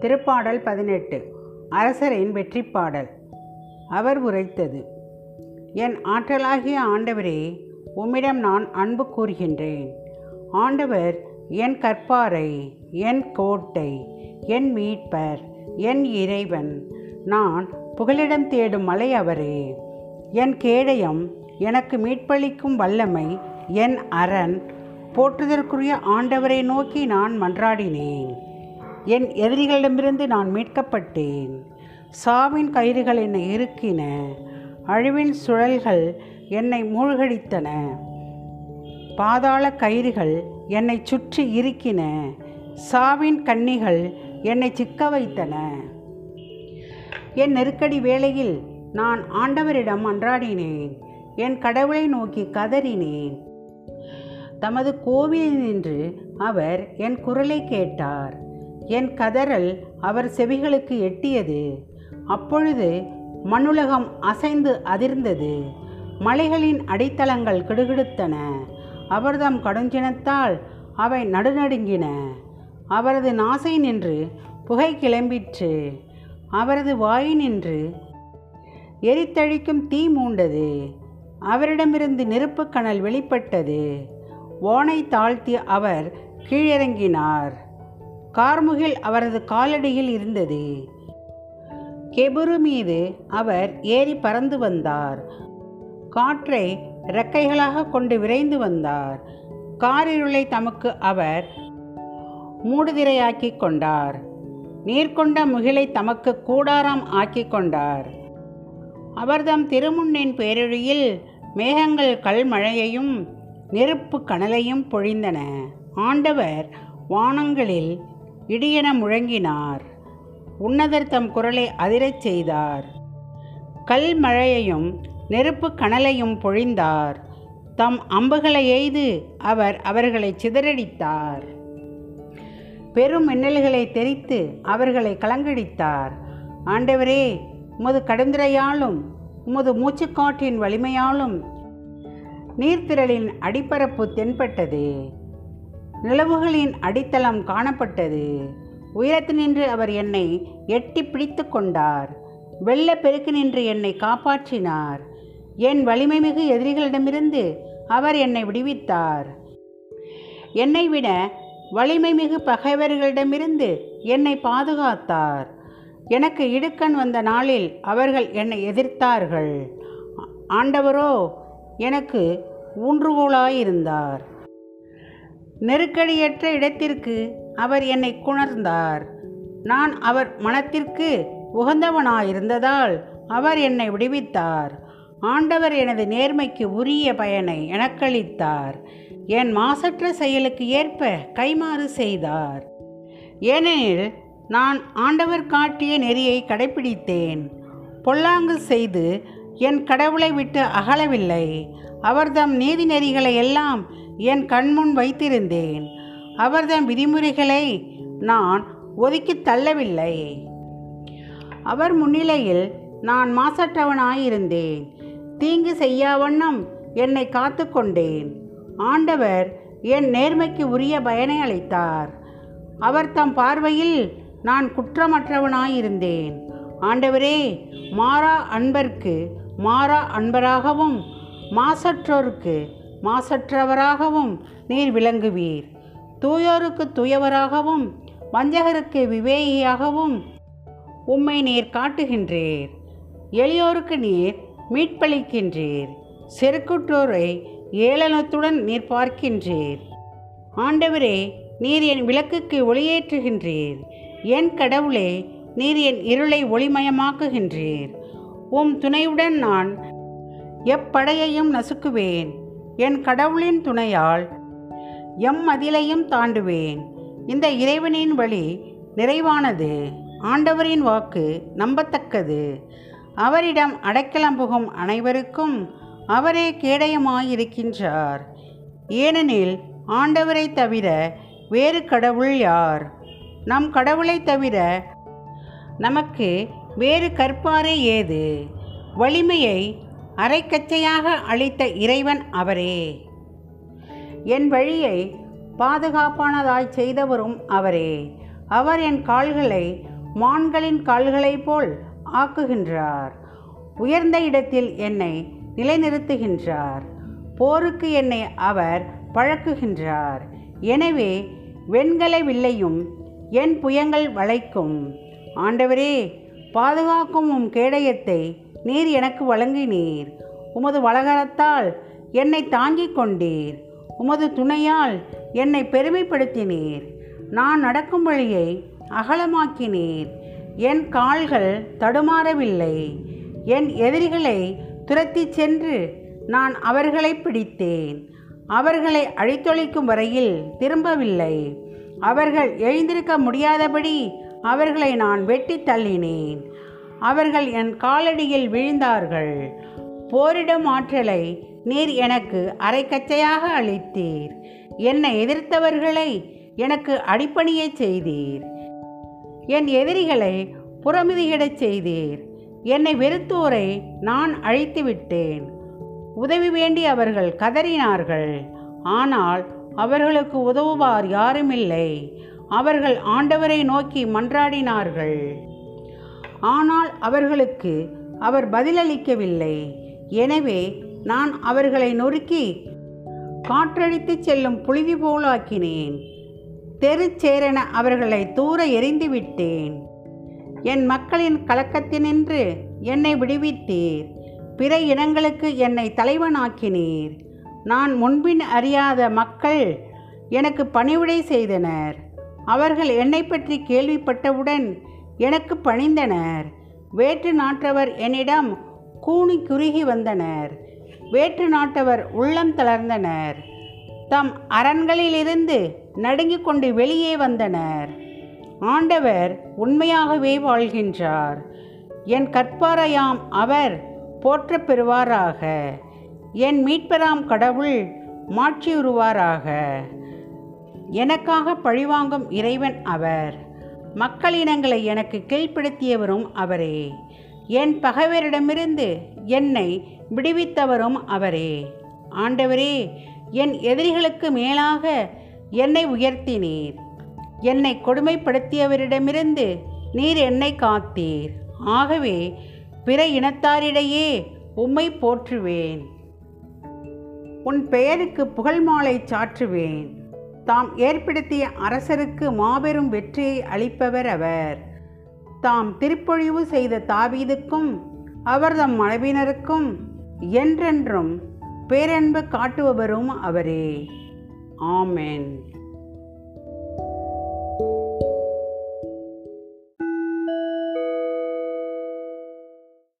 திருப்பாடல் பதினெட்டு. அரசரின் வெற்றி பாடல் அவர் உரைத்தது என் ஆற்றலாகிய ஆண்டவரே உம்மிடம் நான் அன்பு கூறுகின்றேன். ஆண்டவர் என் கற்பாரை என் கோட்டை என் மீட்பர் என் இறைவன். நான் புகலிடம் தேடும் மலை அவரே. என் கேடயம் எனக்கு மீட்பளிக்கும் வல்லமை என் அரண். போற்றுதற்குரிய ஆண்டவரை நோக்கி நான் மன்றாடினேன். என் எதிரிகளிடமிருந்து நான் மீட்கப்பட்டேன். சாவின் கயிறுகள் என்னை இருக்கின அழிவின் சுழல்கள் என்னை மூழ்கடித்தன. பாதாள கயிறுகள் என்னை சுற்றி இருக்கின சாவின் கன்னிகள் என்னை சிக்க வைத்தன. என் நெருக்கடி வேளையில் நான் ஆண்டவரிடம் அன்றாடினேன். என் கடவுளை நோக்கி கதறினேன். தமது கோவிலில் நின்று அவர் என் குரலை கேட்டார். என் கதறல் அவர் செவிகளுக்கு எட்டியது. அப்பொழுது மண்ணுலகம் அசைந்து அதிர்ந்தது. மலைகளின் அடித்தளங்கள் கிடுகிடுத்தன. அவர்தம் கடுஞ்சினத்தால் அவை நடுநடுங்கின. அவரது நாசை நின்று புகை கிளம்பிற்று. அவரது வாயினின்று எரித்தழிக்கும் தீ மூண்டது. அவரிடமிருந்து நெருப்புக்கனல் வெளிப்பட்டது. வானை தாழ்த்தி அவர் கீழிறங்கினார். கார்முகில் அவரது காலடியில் இருந்தது. கெபுரு மீது அவர் ஏறி பறந்து வந்தார். காற்றை இறக்கைகளாக கொண்டு விரைந்து வந்தார். காரிருளை தமக்கு அவர் மூடுதிரையாக்கிக் கொண்டார். நீர்கொண்ட முகிலை தமக்கு கூடாரம் ஆக்கிக் கொண்டார். அவர்தம் திருமுன்னின் பேரொழியில் மேகங்கள் கல்மழையையும் நெருப்பு கனலையும் பொழிந்தன. ஆண்டவர் வானங்களில் இடியென முழங்கினார். உன்னதர் தம் குரலை அதிரச் செய்தார். கல் மழையையும் நெருப்பு கனலையும் பொழிந்தார். தம் அம்புகளை எய்து அவர் அவர்களை சிதறடித்தார். பெரும் மின்னல்களை தெரித்து அவர்களை கலங்கடித்தார். ஆண்டவரே உமது கடுந்துரையாலும் உமது மூச்சுக்காற்றின் வலிமையாலும் நீர்த்திரளின் அடிப்பரப்பு தென்பட்டது. நிலவுகளின் அடித்தளம் காணப்பட்டது. உயரத்து நின்று அவர் என்னை எட்டி பிடித்து கொண்டார். வெள்ள பெருக்கு நின்று என்னை காப்பாற்றினார். என் வலிமை மிகு எதிரிகளிடமிருந்து அவர் என்னை விடுவித்தார். என்னை விட வலிமை மிகு பகைவர்களிடமிருந்து என்னை பாதுகாத்தார். எனக்கு இடுக்கண் வந்த நாளில் அவர்கள் என்னை எதிர்த்தார்கள். ஆண்டவரோ எனக்கு ஊன்றுகோலாயிருந்தார். நெருக்கடியற்ற இடத்திற்கு அவர் என்னை குணர்ந்தார். நான் அவர் மனத்திற்கு உகந்தவனாயிருந்ததால் அவர் என்னை விடுவித்தார். ஆண்டவர் எனது நேர்மைக்கு உரிய பயனை எனக்களித்தார். என் மாசற்ற செயலுக்கு ஏற்ப கைமாறு செய்தார். ஏனெனில் நான் ஆண்டவர் காட்டிய நெறியை கடைப்பிடித்தேன். பொல்லாங்கு செய்து என் கடவுளை விட்டு அகலவில்லை. அவர்தம் நீதி நெறிகளை எல்லாம் என் கண்முன் வைத்திருந்தேன். அவர்தம் விதிமுறைகளை நான் ஒதுக்கி தள்ளவில்லை. அவர் முன்னிலையில் நான் மாசற்றவனாயிருந்தேன். தீங்கு செய்யாவண்ணம் என்னை காத்து கொண்டேன். ஆண்டவர் என் நேர்மைக்கு உரிய பயனை அளித்தார். அவர் தம் பார்வையில் நான் குற்றமற்றவனாயிருந்தேன். ஆண்டவரே மாறா அன்பர்க்கு மாறா அன்பராகவும் மாசற்றோருக்கு மாசற்றவராகவும் நீர் விளங்குவீர். தூயோருக்கு தூயவராகவும் வஞ்சகருக்கு விவேகியாகவும் உம்மை நீர் காட்டுகின்றீர். எளியோருக்கு நீர் மீட்பளிக்கின்றீர். செருக்குற்றோரை ஏளனத்துடன் நீர் பார்க்கின்றீர். ஆண்டவரே நீர் என் விளக்குக்கு ஒளியேற்றுகின்றீர். என் கடவுளே நீர் என் இருளை ஒளிமயமாக்குகின்றீர். உம் துணையுடன் நான் எப்படையையும் நசுக்குவேன். என் கடவுளின் துணையால் எம் மதிலையும் தாண்டுவேன். இந்த இறைவனின் வழி நிறைவானது. ஆண்டவரின் வாக்கு நம்பத்தக்கது. அவரிடம் அடைக்கலம் புகும் அனைவருக்கும் அவரே கேடயமாயிருக்கின்றார். ஏனெனில் ஆண்டவரை தவிர வேறு கடவுள் யார்? நம் கடவுளை தவிர நமக்கு வேறு கற்பாரே ஏது? வலிமையை அரைக்கச்சையாக அளித்த இறைவன் அவரே. என் வழியை பாதுகாப்பானதாய் செய்தவரும் அவரே. அவர் என் கால்களை மான்களின் கால்களைப் போல் ஆக்குகின்றார். உயர்ந்த இடத்தில் என்னை நிலைநிறுத்துகின்றார். போருக்கு என்னை அவர் பழக்குகின்றார். எனவே வெண்கல வில்லையும் என் புயங்கள் வளைக்கும். ஆண்டவரே பாதுகாக்கும் உம் கேடயத்தை நீர் எனக்கு வழங்கினீர். உமது வளகரத்தால் என்னை தாங்கிக் கொண்டீர். உமது துணையால் என்னை பெருமைப்படுத்தினீர். நான் நடக்கும் வழியை அகலமாக்கினீர். என் கால்கள் தடுமாறவில்லை. என் எதிரிகளை துரத்திச் சென்று நான் அவர்களை பிடித்தேன். அவர்களை அழித்தொழிக்கும் வரையில் திரும்பவில்லை. அவர்கள் எழுந்திருக்க முடியாதபடி அவர்களை நான் வெட்டி தள்ளினேன். அவர்கள் என் காலடியில் விழுந்தார்கள். போரிடும் ஆற்றலை நீர் எனக்கு அரைக்கச்சையாக அளித்தீர். என்னை எதிர்த்தவர்களை எனக்கு அடிப்பணியச் செய்தீர். என் எதிரிகளை புறமிதியிடச் செய்தீர். என்னை வெறுத்தோரை நான் அழித்து விட்டேன் உதவி வேண்டி அவர்கள் கதறினார்கள். ஆனால் அவர்களுக்கு உதவுவார் யாருமில்லை. அவர்கள் ஆண்டவரை நோக்கி மன்றாடினார்கள். ஆனால் அவர்களுக்கு அவர் பதிலளிக்கவில்லை. எனவே நான் அவர்களை நொறுக்கி காற்றடித்து செல்லும் புழுதி போலாக்கினேன். தெருச்சேரென அவர்களை தூர எரிந்துவிட்டேன் என் மக்களின் கலக்கத்தினின்று என்னை விடுவித்தீர். பிற இனங்களுக்கு என்னை தலைவனாக்கினீர். நான் முன்பின் அறியாத மக்கள் எனக்கு பணிவிடை செய்தனர். அவர்கள் என்னை பற்றி கேள்விப்பட்டவுடன் எனக்கு பணிந்தனர். வேற்று நாட்டவர் என்னிடம் கூனி குறுகி வந்தனர். வேற்று நாட்டவர் உள்ளம் தளர்ந்தனர். தம் அரண்களிலிருந்து நடுங்கிக் கொண்டு வெளியே வந்தனர். ஆண்டவர் உண்மையாகவே வாழ்கின்றார். என் கற்பாரையாம் அவர் போற்றப் பெறுவாராக. என் மீட்பராம் கடவுள் மாற்றியுறுவாராக. எனக்காக பழிவாங்கும் இறைவன் அவர். மக்களினங்களை எனக்கு கீழ்ப்படுத்தியவரும் அவரே. என் பகைவரிடமிருந்து என்னை விடுவித்தவரும் அவரே. ஆண்டவரே என் எதிரிகளுக்கு மேலாக என்னை உயர்த்தினீர். என்னை கொடுமைப்படுத்தியவரிடமிருந்து நீர் என்னை காத்தீர். ஆகவே பிற இனத்தாரிடையே உம்மை போற்றுவேன். உன் பெயருக்கு புகழ் மாலை சாற்றுவேன். தாம் ஏற்படுத்திய அரசருக்கு மாபெரும் வெற்றியை அளிப்பவர் அவர். தாம் திருப்பொழிவு செய்த தாவீதுக்கும் அவர்தம் மனைவினருக்கும் என்றென்றும் பேரன்பு காட்டுபவரும் அவரே. ஆமென்.